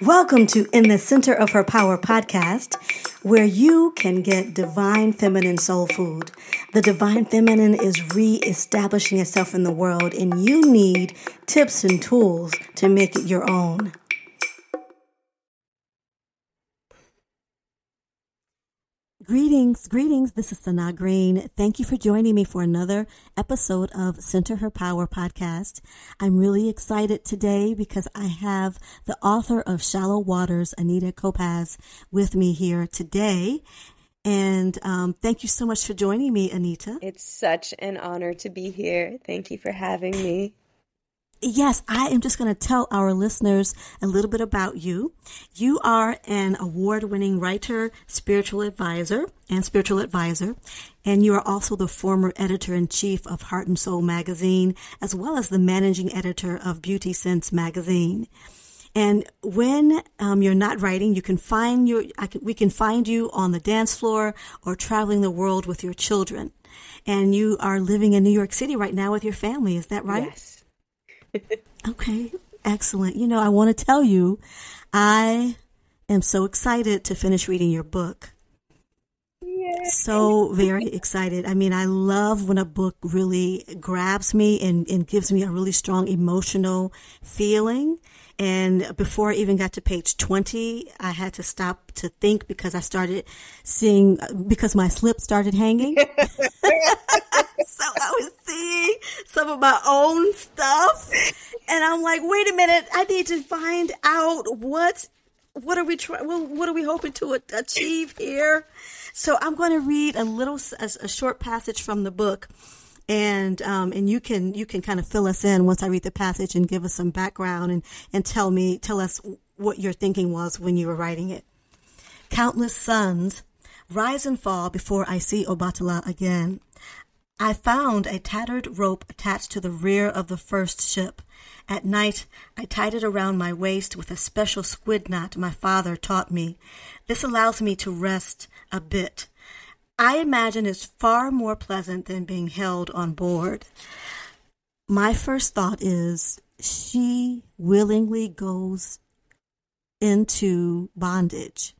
Welcome to In the Center of Her Power podcast, where you can get divine feminine soul food. The divine feminine is re establishing itself in the world, and you need tips and tools to make it your own. Greetings. This is Sana Green. Thank you for joining me for another episode of Center Her Power podcast. I'm really excited today because I have the author of Shallow Waters, Anita Kopacz, with me here today. And um, thank you so much for joining me, Anita. It's such an honor to be here. Thank you for having me. Yes, I am just going to tell our listeners a little bit about you. You are an award winning writer, spiritual advisor, and spiritual advisor. And you are also the former editor in chief of Heart and Soul magazine, as well as the managing editor of Beauty Sense magazine. And when um, you're not writing, you can find your, can, we can find you on the dance floor or traveling the world with your children. And you are living in New York City right now with your family. Is that right? Yes okay, excellent. You know, I want to tell you, I am so excited to finish reading your book. So very excited. I mean, I love when a book really grabs me and, and gives me a really strong emotional feeling. And before I even got to page 20, I had to stop to think because I started seeing, because my slip started hanging. so I was seeing some of my own stuff. And I'm like, wait a minute, I need to find out what, what are we trying, what are we hoping to achieve here? So I'm going to read a little, a, a short passage from the book and um, and you can you can kind of fill us in once I read the passage and give us some background and and tell me tell us what your thinking was when you were writing it. Countless suns rise and fall before I see Obatala again. I found a tattered rope attached to the rear of the first ship. At night, I tied it around my waist with a special squid knot my father taught me. This allows me to rest a bit I imagine it's far more pleasant than being held on board. My first thought is she willingly goes into bondage.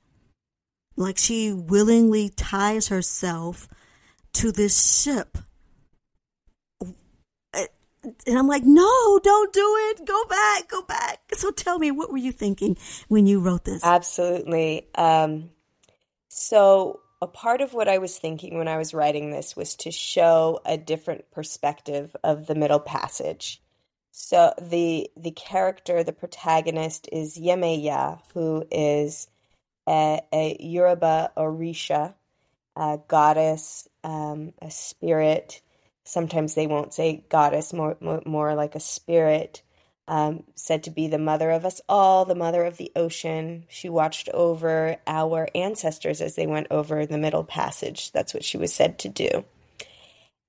Like she willingly ties herself to this ship. And I'm like, no, don't do it. Go back, go back. So tell me, what were you thinking when you wrote this? Absolutely. Um, so a part of what I was thinking when I was writing this was to show a different perspective of the middle passage. So the the character, the protagonist is Yemaya, who is a, a Yoruba Orisha, a goddess, um, a spirit. Sometimes they won't say goddess, more more, more like a spirit um, said to be the mother of us all, the mother of the ocean. She watched over our ancestors as they went over the Middle Passage. That's what she was said to do.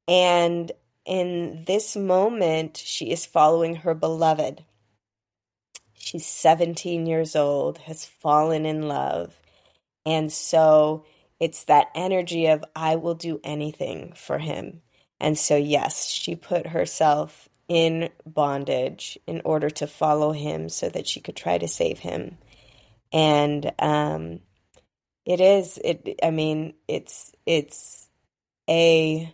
And in this moment, she is following her beloved. She's 17 years old, has fallen in love. And so it's that energy of, I will do anything for him. And so, yes, she put herself in bondage in order to follow him so that she could try to save him. And um, it is it I mean it's it's a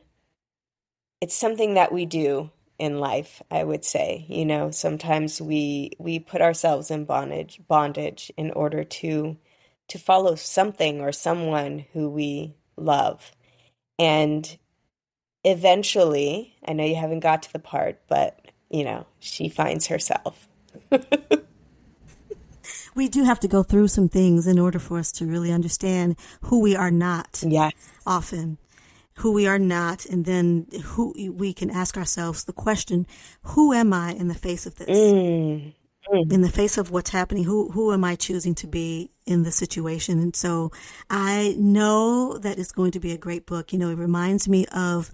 it's something that we do in life, I would say. You know, sometimes we we put ourselves in bondage bondage in order to to follow something or someone who we love. And eventually, I know you haven't got to the part, but you know, she finds herself. we do have to go through some things in order for us to really understand who we are not. Yeah. Often who we are not and then who we can ask ourselves the question, who am I in the face of this? Mm. Mm. In the face of what's happening, who who am I choosing to be in the situation? And so I know that it's going to be a great book. You know, it reminds me of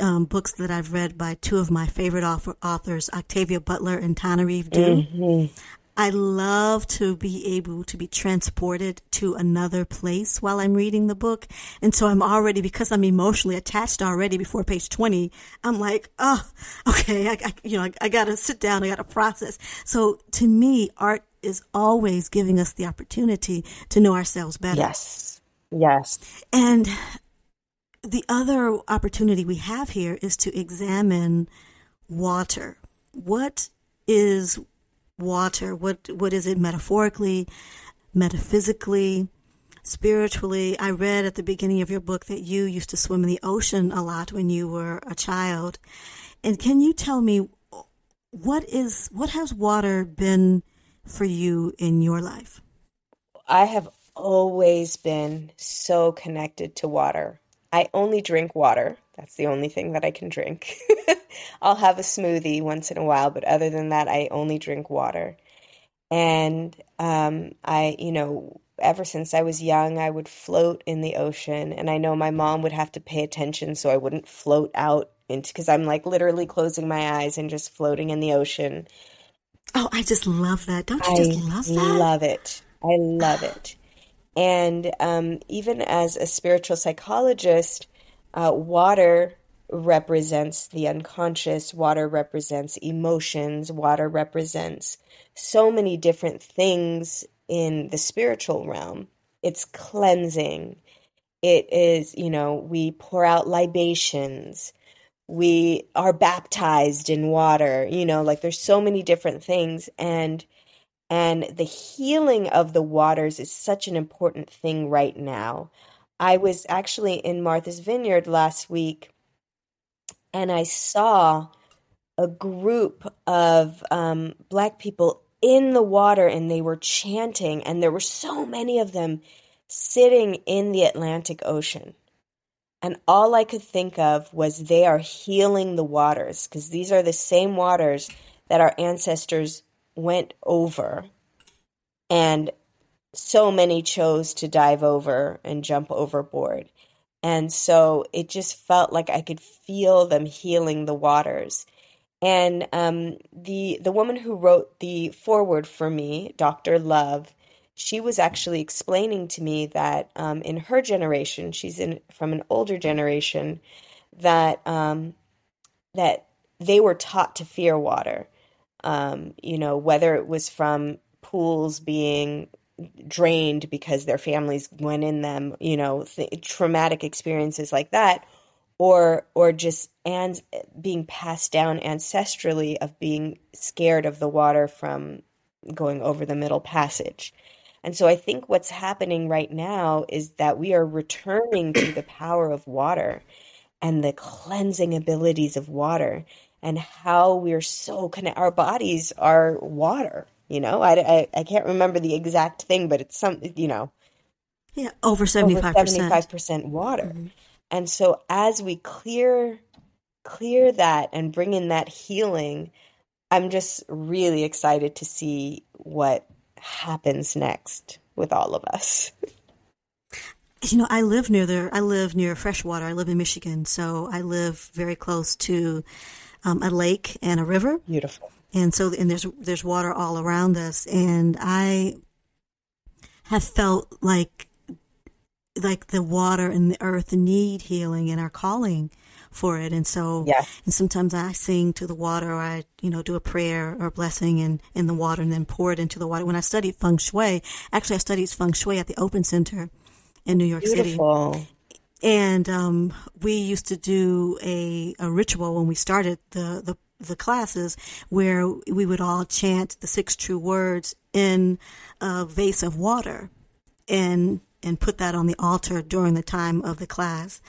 um, books that I've read by two of my favorite author, authors, Octavia Butler and Tananarive Due. Mm-hmm. I love to be able to be transported to another place while I'm reading the book. And so I'm already, because I'm emotionally attached already before page 20, I'm like, oh, okay, I, I you know, I, I got to sit down. I got to process. So to me, art is always giving us the opportunity to know ourselves better. Yes. Yes. And the other opportunity we have here is to examine water. What is water? What what is it metaphorically, metaphysically, spiritually? I read at the beginning of your book that you used to swim in the ocean a lot when you were a child. And can you tell me what is what has water been for you in your life? I have always been so connected to water. I only drink water. That's the only thing that I can drink. I'll have a smoothie once in a while, but other than that, I only drink water. And um, I, you know, ever since I was young, I would float in the ocean. And I know my mom would have to pay attention so I wouldn't float out into, because I'm like literally closing my eyes and just floating in the ocean. Oh, I just love that. Don't you I just love that? I love it. I love it. And um, even as a spiritual psychologist, uh, water represents the unconscious, water represents emotions, water represents so many different things in the spiritual realm. It's cleansing. It is, you know, we pour out libations. We are baptized in water, you know, like there's so many different things. And and the healing of the waters is such an important thing right now. I was actually in Martha's Vineyard last week and I saw a group of um, black people in the water and they were chanting, and there were so many of them sitting in the Atlantic Ocean. And all I could think of was they are healing the waters because these are the same waters that our ancestors went over. And so many chose to dive over and jump overboard. And so it just felt like I could feel them healing the waters. And um, the the woman who wrote the foreword for me, Dr. Love, she was actually explaining to me that um, in her generation, she's in from an older generation, that um, that they were taught to fear water. Um, you know, whether it was from pools being drained because their families went in them, you know, th- traumatic experiences like that, or or just and being passed down ancestrally of being scared of the water from going over the middle passage. And so I think what's happening right now is that we are returning to the power of water and the cleansing abilities of water and how we're so connected. Our bodies are water, you know? I, I, I can't remember the exact thing, but it's some, you know. Yeah, over 75%. Over 75% water. Mm-hmm. And so as we clear clear that and bring in that healing, I'm just really excited to see what happens next with all of us. You know, I live near there. I live near freshwater. I live in Michigan, so I live very close to um, a lake and a river. Beautiful. And so, and there's there's water all around us, and I have felt like like the water and the earth need healing and are calling for it. And so, yeah. and sometimes I sing to the water or I, you know, do a prayer or a blessing in, in the water and then pour it into the water. When I studied feng shui, actually I studied feng shui at the Open Center in New York Beautiful. City. And, um, we used to do a, a ritual when we started the, the, the classes where we would all chant the six true words in a vase of water. And and put that on the altar during the time of the class.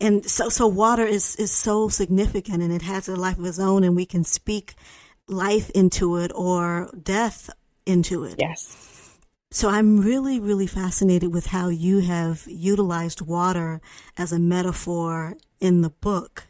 And so, so water is, is so significant and it has a life of its own and we can speak life into it or death into it. Yes. So I'm really, really fascinated with how you have utilized water as a metaphor in the book.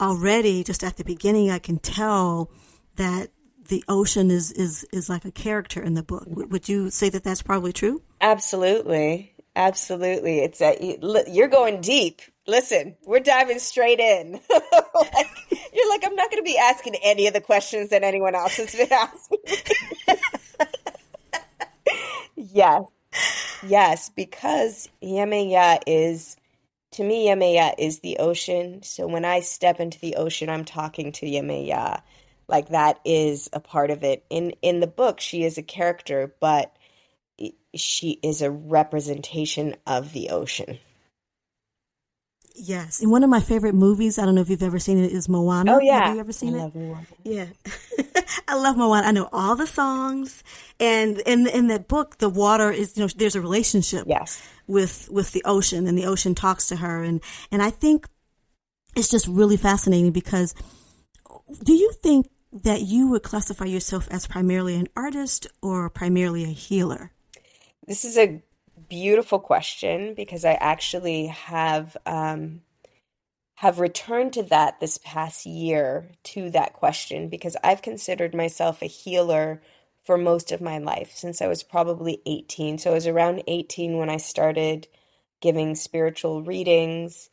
Already, just at the beginning, I can tell that the ocean is, is, is like a character in the book. Would you say that that's probably true? Absolutely. Absolutely. It's a, you're going deep. Listen, we're diving straight in. like, you're like, I'm not going to be asking any of the questions that anyone else has been asking. Yes. Yes, because Yemaya is, to me, Yemaya is the ocean. So when I step into the ocean, I'm talking to Yemaya. like that is a part of it. In in the book, she is a character, but she is a representation of the ocean. Yes, and one of my favorite movies, I don't know if you've ever seen it, is Moana. Oh yeah, have you ever seen I it? Love Moana. Yeah, I love Moana. I know all the songs, and in in that book, the water is you know there's a relationship. Yes. with with the ocean, and the ocean talks to her, and and I think it's just really fascinating because do you think that you would classify yourself as primarily an artist or primarily a healer? This is a beautiful question because I actually have um, have returned to that this past year to that question because I've considered myself a healer for most of my life since I was probably 18. So I was around 18 when I started giving spiritual readings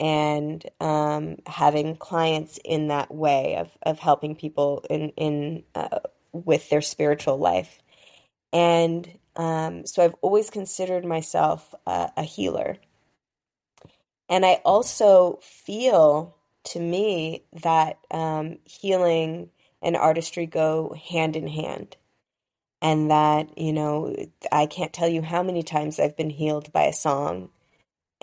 and um, having clients in that way of, of helping people in in uh, with their spiritual life. And um, so I've always considered myself a, a healer. And I also feel to me that um, healing and artistry go hand in hand. And that, you know, I can't tell you how many times I've been healed by a song,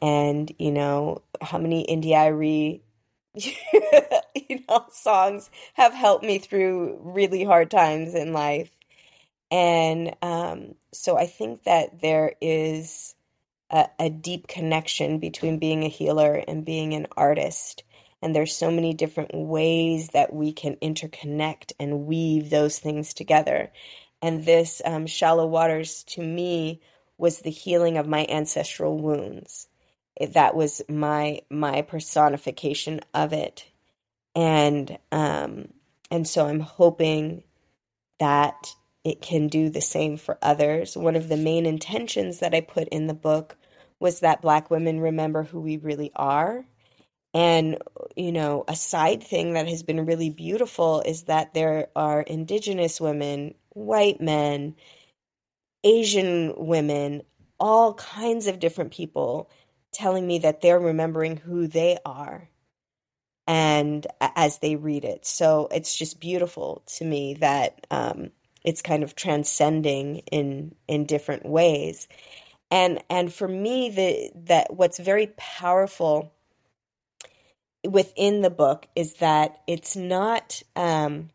and, you know, how many India.Arie, you know, songs have helped me through really hard times in life. And um, so I think that there is a, a deep connection between being a healer and being an artist. And there's so many different ways that we can interconnect and weave those things together. And this um, shallow waters to me was the healing of my ancestral wounds. That was my my personification of it, and um, and so I'm hoping that it can do the same for others. One of the main intentions that I put in the book was that Black women remember who we really are. And, you know, a side thing that has been really beautiful is that there are Indigenous women, white men, Asian women, all kinds of different people telling me that they're remembering who they are and as they read it so it's just beautiful to me that um, it's kind of transcending in in different ways. And and for me the that what's very powerful within the book is that it's not um,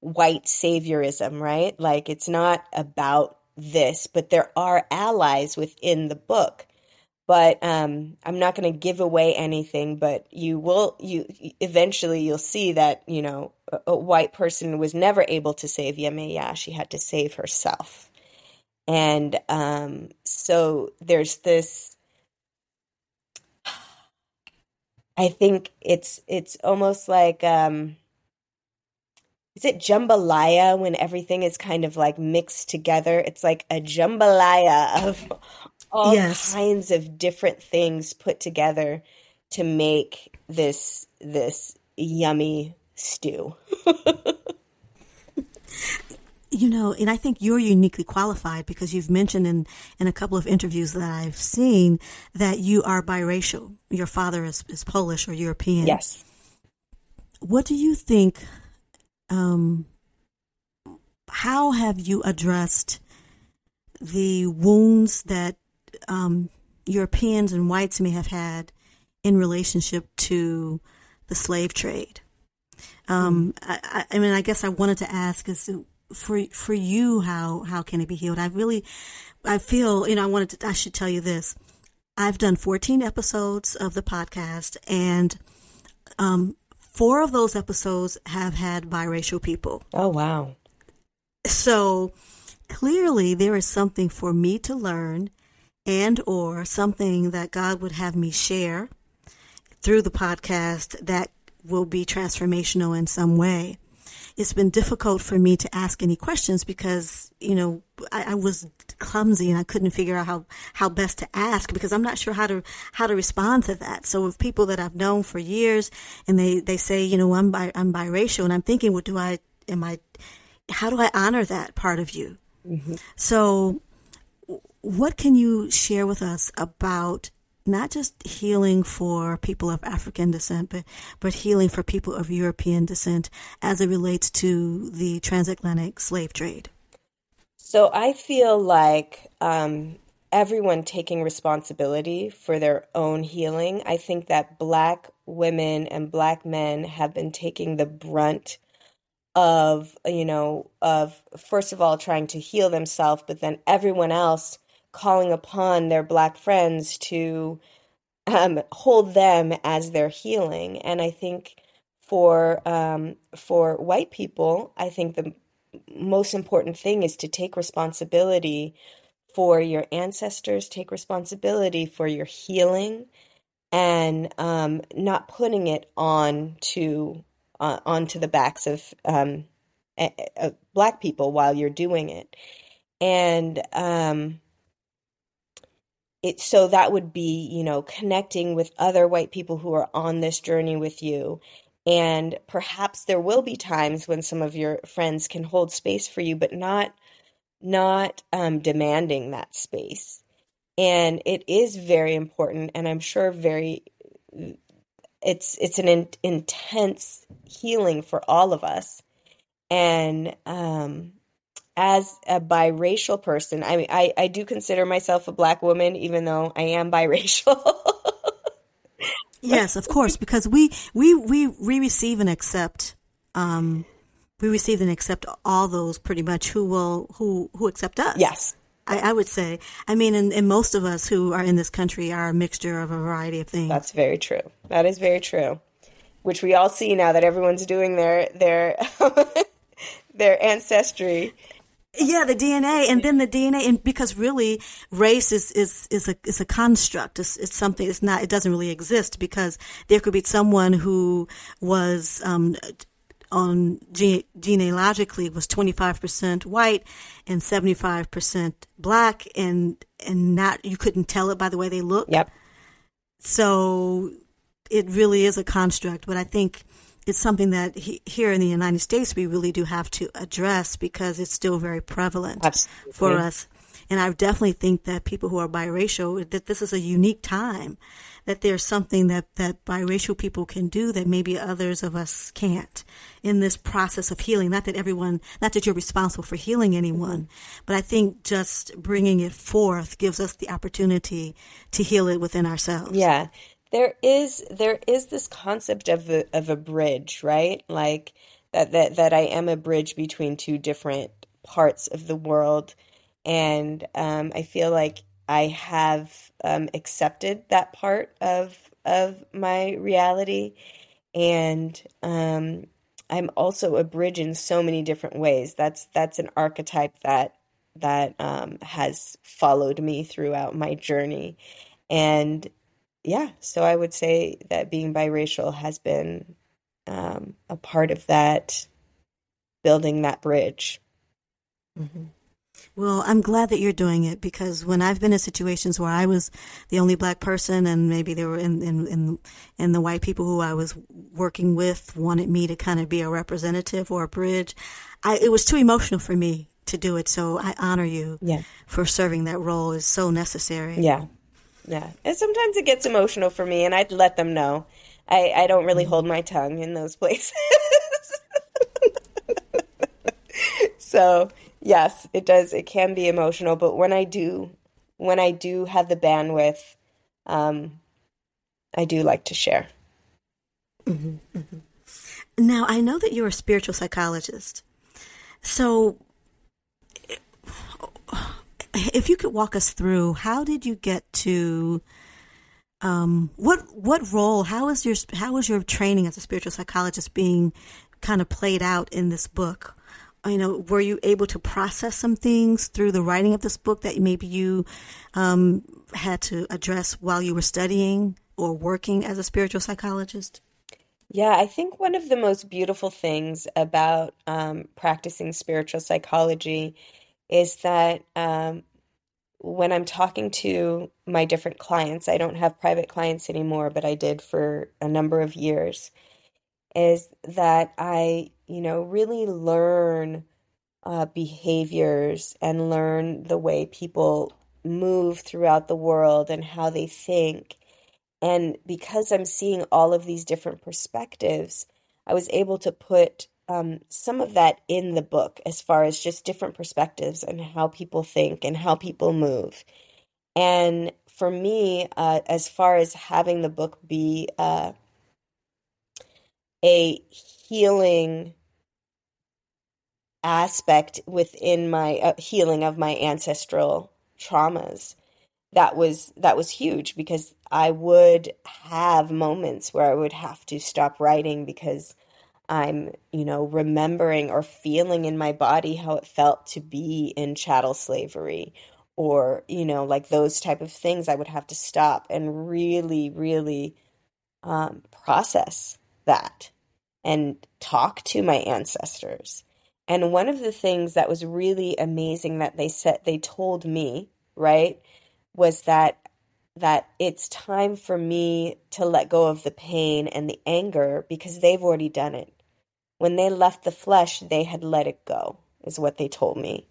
white saviorism right? Like it's not about this but there are allies within the book but um, I'm not going to give away anything. But you will, you eventually you'll see that you know a, a white person was never able to save Yemaya. She had to save herself, and um, so there's this. I think it's it's almost like um, is it jambalaya when everything is kind of like mixed together? It's like a jambalaya of all yes. kinds of different things put together to make this this yummy stew. you know, and I think you're uniquely qualified because you've mentioned in, in a couple of interviews that I've seen that you are biracial. Your father is, is Polish or European. Yes. What do you think? Um, how have you addressed the wounds that um, Europeans and whites may have had in relationship to the slave trade. Um, mm. I, I, mean, I guess I wanted to ask is for for you how how can it be healed? I really, I feel you know I wanted to I should tell you this. I've done 14 episodes of the podcast, and um, four of those episodes have had biracial people. Oh wow! So clearly, there is something for me to learn and or something that God would have me share through the podcast that will be transformational in some way. It's been difficult for me to ask any questions because, you know, I, I, was clumsy and I couldn't figure out how, how best to ask because I'm not sure how to, how to respond to that. So with people that I've known for years and they, they say, you know, I'm bi, I'm biracial and I'm thinking, what do I, am I, how do I honor that part of you? Mm-hmm. So what can you share with us about not just healing for people of African descent, but, but healing for people of European descent as it relates to the transatlantic slave trade? So I feel like um, everyone taking responsibility for their own healing. I think that black women and black men have been taking the brunt of, you know, of first of all trying to heal themselves, but then everyone else calling upon their black friends to um, hold them as their healing. And I think for um, for white people, I think the most important thing is to take responsibility for your ancestors, take responsibility for your healing, and um, not putting it on to uh, onto the backs of um, black people while you're doing it. And um, it so that would be you know connecting with other white people who are on this journey with you. And perhaps there will be times when some of your friends can hold space for you but not not um, demanding that space. And it is very important and i'm sure very it's it's an in, intense healing for all of us. And um as a biracial person, I mean, I, I do consider myself a black woman, even though I am biracial. yes, of course, because we, we, we, we receive and accept, um, we receive and accept all those pretty much who will, who, who accept us. Yes. I, I would say. I mean, and, and most of us who are in this country are a mixture of a variety of things. That's very true. That is very true. Which we all see now that everyone's doing their, their, their ancestry yeah, the DNA, and then the DNA, and because really, race is is is a is a construct. It's, it's something. It's not. It doesn't really exist because there could be someone who was um, on gene- genealogically was twenty five percent white and seventy five percent black, and and not you couldn't tell it by the way they look. Yep. So it really is a construct, but I think it's something that he, here in the United States we really do have to address because it's still very prevalent Absolutely. for us. And I definitely think that people who are biracial, that this is a unique time, that there's something that, that biracial people can do that maybe others of us can't in this process of healing. Not that everyone, not that you're responsible for healing anyone, but I think just bringing it forth gives us the opportunity to heal it within ourselves. Yeah there is there is this concept of a, of a bridge, right? Like that that that I am a bridge between two different parts of the world, and um, I feel like I have um, accepted that part of of my reality, and um, I'm also a bridge in so many different ways. That's that's an archetype that that um, has followed me throughout my journey, and yeah, so I would say that being biracial has been um, a part of that building that bridge. Mm-hmm. Well, I'm glad that you're doing it because when I've been in situations where I was the only black person and maybe there were in, in, in, in the white people who I was working with wanted me to kind of be a representative or a bridge, I, it was too emotional for me to do it. So I honor you yeah. for serving that role is so necessary. Yeah. Yeah. And sometimes it gets emotional for me, and I'd let them know. I, I don't really mm-hmm. hold my tongue in those places. so, yes, it does. It can be emotional, but when I do, when I do have the bandwidth, um, I do like to share. Mm-hmm, mm-hmm. Now, I know that you're a spiritual psychologist. So, if you could walk us through, how did you get to um, what what role? How is your how is your training as a spiritual psychologist being kind of played out in this book? You know, were you able to process some things through the writing of this book that maybe you um, had to address while you were studying or working as a spiritual psychologist? Yeah, I think one of the most beautiful things about um, practicing spiritual psychology is that um, when I'm talking to my different clients, I don't have private clients anymore, but I did for a number of years, is that I, you know, really learn uh, behaviors and learn the way people move throughout the world and how they think. And because I'm seeing all of these different perspectives, I was able to put um, some of that in the book as far as just different perspectives and how people think and how people move. And for me, uh, as far as having the book be uh, a healing aspect within my uh, healing of my ancestral traumas that was that was huge because I would have moments where I would have to stop writing because I'm, you know, remembering or feeling in my body how it felt to be in chattel slavery or, you know, like those type of things I would have to stop and really really um, process that and talk to my ancestors and one of the things that was really amazing that they said they told me, right, was that that it's time for me to let go of the pain and the anger because they've already done it. When they left the flesh, they had let it go, is what they told me.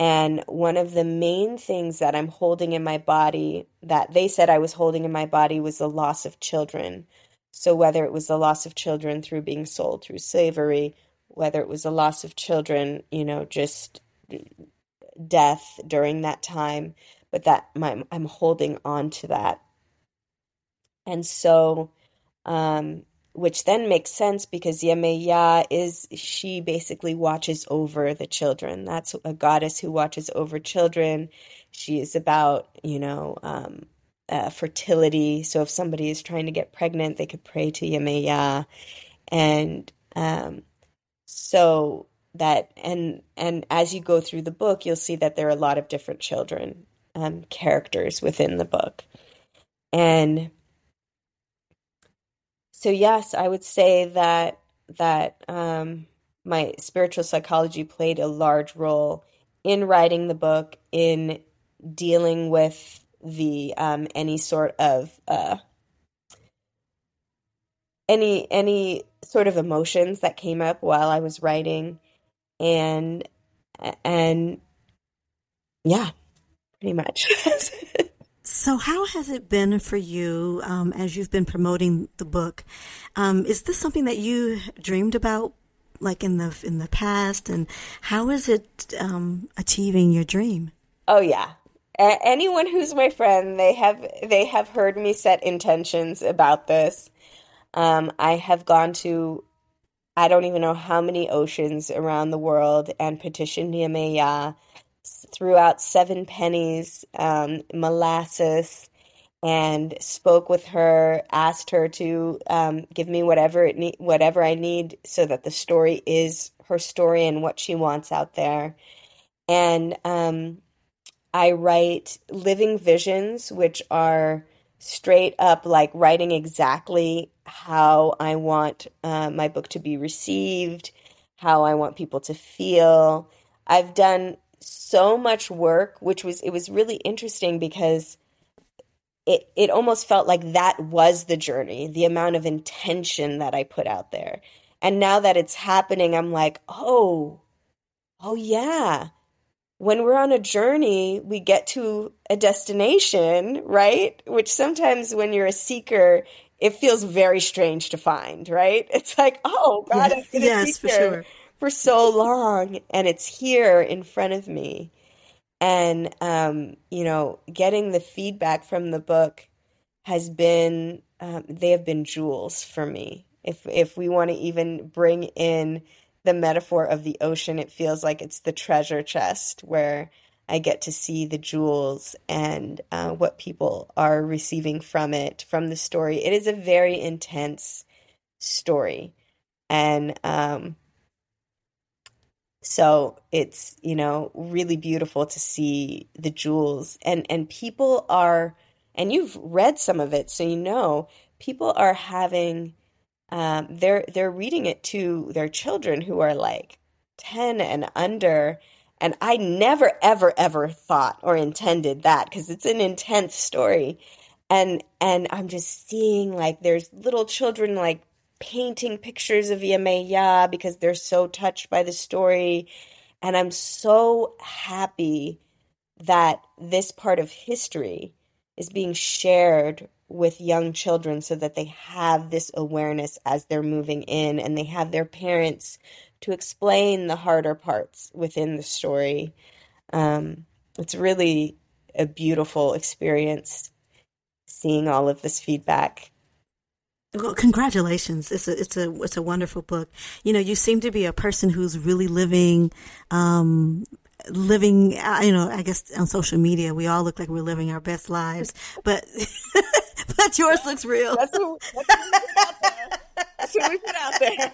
And one of the main things that I'm holding in my body that they said I was holding in my body was the loss of children. So, whether it was the loss of children through being sold through slavery whether it was the loss of children, you know, just death during that time, but that my, I'm holding on to that. And so, um, which then makes sense because Yemaya is, she basically watches over the children. That's a goddess who watches over children. She is about, you know, um, uh, fertility. So if somebody is trying to get pregnant, they could pray to Yemaya. And um, so that and and as you go through the book you'll see that there are a lot of different children um, characters within the book and so yes i would say that that um, my spiritual psychology played a large role in writing the book in dealing with the um, any sort of uh, any any sort of emotions that came up while I was writing and and yeah, pretty much. so, how has it been for you um, as you've been promoting the book? Um, is this something that you dreamed about, like in the in the past, and how is it um, achieving your dream? Oh yeah, anyone who's my friend, they have they have heard me set intentions about this. Um, I have gone to I don't even know how many oceans around the world and petitioned Yemaya, threw out seven pennies, um, molasses, and spoke with her, asked her to um, give me whatever it ne- whatever I need so that the story is her story and what she wants out there. And um, I write living visions, which are straight up like writing exactly how I want uh, my book to be received, how I want people to feel. I've done so much work, which was it was really interesting because it it almost felt like that was the journey, the amount of intention that I put out there. And now that it's happening, I'm like, oh, oh yeah when we're on a journey, we get to a destination, right? Which sometimes when you're a seeker, it feels very strange to find, right? It's like, oh God, yes, been yes, for, sure. For so long, and it's here in front of me. And um, you know, getting the feedback from the book has been um, they have been jewels for me. If if we want to even bring in the metaphor of the ocean, it feels like it's the treasure chest where I get to see the jewels and uh, what people are receiving from it, from the story. It is a very intense story. And um, so it's, you know, really beautiful to see the jewels. And, and people are, and you've read some of it, so you know, people are having um, they're they're reading it to their children who are like 10 and under and i never ever ever thought or intended that because it's an intense story and and i'm just seeing like there's little children like painting pictures of Yemaya because they're so touched by the story and i'm so happy that this part of history is being shared with young children so that they have this awareness as they're moving in and they have their parents to explain the harder parts within the story. Um, it's really a beautiful experience seeing all of this feedback. Well, congratulations! It's a it's a it's a wonderful book. You know, you seem to be a person who's really living, um, living. Uh, you know, I guess on social media, we all look like we're living our best lives, but but yours looks real. That's what, that's what we put out. That's what we put out there.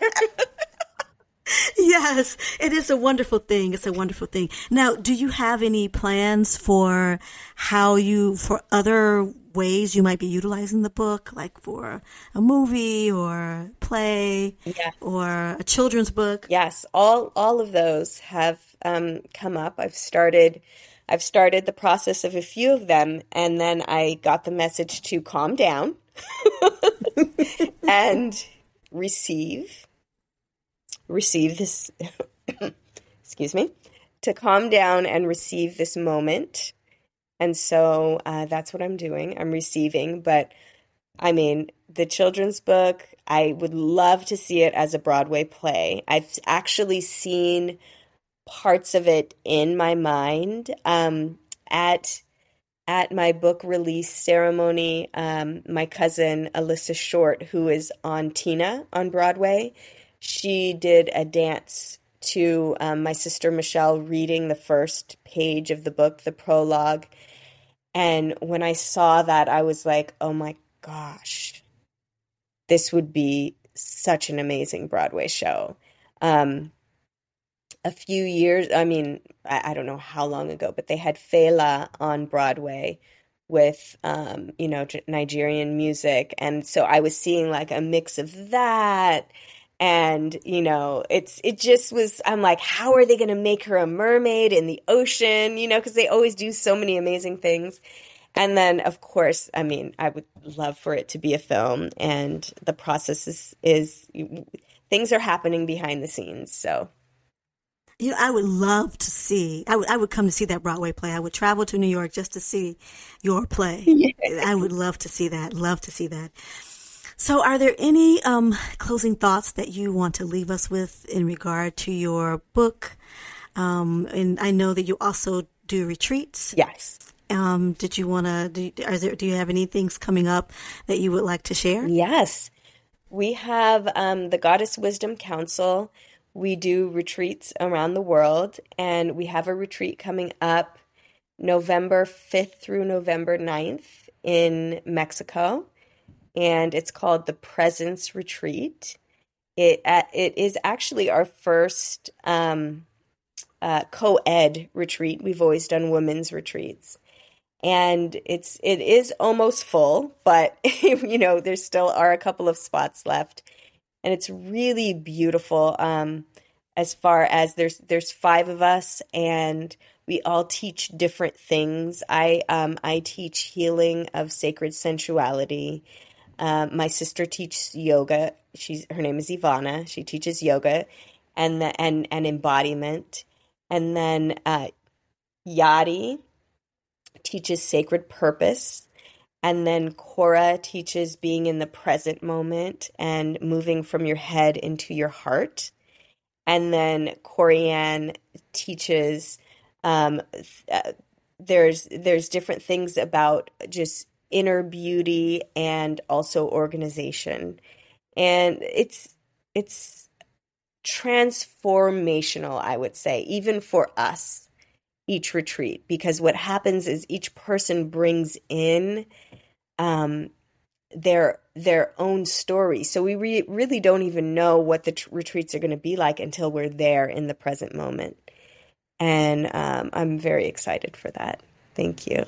yes, it is a wonderful thing. It's a wonderful thing. Now, do you have any plans for how you, for other ways you might be utilizing the book, like for a movie or play yes. or a children's book? Yes, all, all of those have um, come up. I've started, I've started the process of a few of them and then I got the message to calm down and receive receive this, excuse me, to calm down and receive this moment. And so uh, that's what I'm doing. I'm receiving, but I mean, the children's book, I would love to see it as a Broadway play. I've actually seen parts of it in my mind um, at at my book release ceremony. Um, my cousin Alyssa Short, who is on Tina on Broadway, she did a dance to um, my sister Michelle reading the first page of the book, the prologue. And when I saw that, I was like, oh my gosh, this would be such an amazing Broadway show. Um, a few years, I mean, I, I, don't know how long ago, but they had Fela on Broadway with, um, you know, Nigerian music. And so I was seeing like a mix of that and you know it's it just was i'm like how are they going to make her a mermaid in the ocean you know because they always do so many amazing things and then of course i mean i would love for it to be a film and the process is is things are happening behind the scenes so you know, I would love to see. I would. I would come to see that Broadway play. I would travel to New York just to see your play. Yeah. I would love to see that. Love to see that. So, are there any um, closing thoughts that you want to leave us with in regard to your book? Um, and I know that you also do retreats. Yes. Um, did you want to? Do, there, do you have any things coming up that you would like to share? Yes, we have um, the Goddess Wisdom Council. We do retreats around the world, and we have a retreat coming up November 5th through November 9th in Mexico and it's called the Presence Retreat. It uh, it is actually our first um, uh, co-ed retreat. We've always done women's retreats, and it's it is almost full, but you know there still are a couple of spots left, and it's really beautiful. Um, as far as there's there's five of us and we all teach different things. I um, I teach healing of sacred sensuality. Um, my sister teaches yoga. She's her name is Ivana. She teaches yoga and the, and and embodiment. And then uh, Yadi teaches sacred purpose. And then Cora teaches being in the present moment and moving from your head into your heart. And then Corianne teaches um, uh, there's there's different things about just inner beauty and also organization. And it's it's transformational, I would say, even for us each retreat because what happens is each person brings in um, their their own story. So we re- really don't even know what the t- retreats are going to be like until we're there in the present moment. And um, I'm very excited for that. Thank you.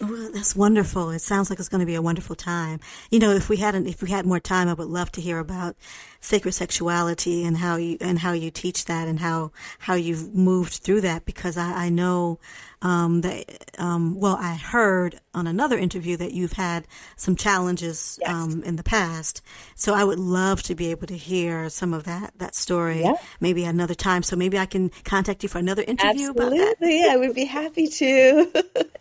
Well, that's wonderful. It sounds like it's going to be a wonderful time. You know, if we hadn't, if we had more time, I would love to hear about sacred sexuality and how you and how you teach that and how how you've moved through that because I, I know um, that um, well, I heard on another interview that you've had some challenges yes. um, in the past. So I would love to be able to hear some of that that story yeah. maybe another time. So maybe I can contact you for another interview. Absolutely, Yeah. I would be happy to.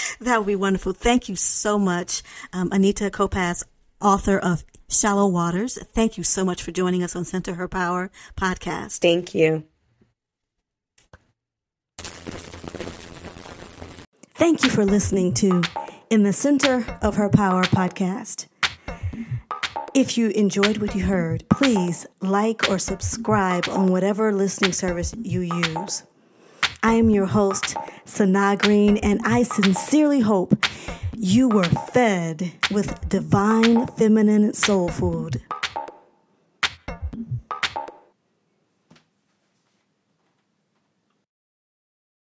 that would be wonderful. Thank you so much, um, Anita Kopacz, author of Shallow Waters. Thank you so much for joining us on Center Her Power podcast. Thank you. Thank you for listening to In the Center of Her Power podcast. If you enjoyed what you heard, please like or subscribe on whatever listening service you use. I am your host, Sanaa Green, and I sincerely hope you were fed with divine feminine soul food.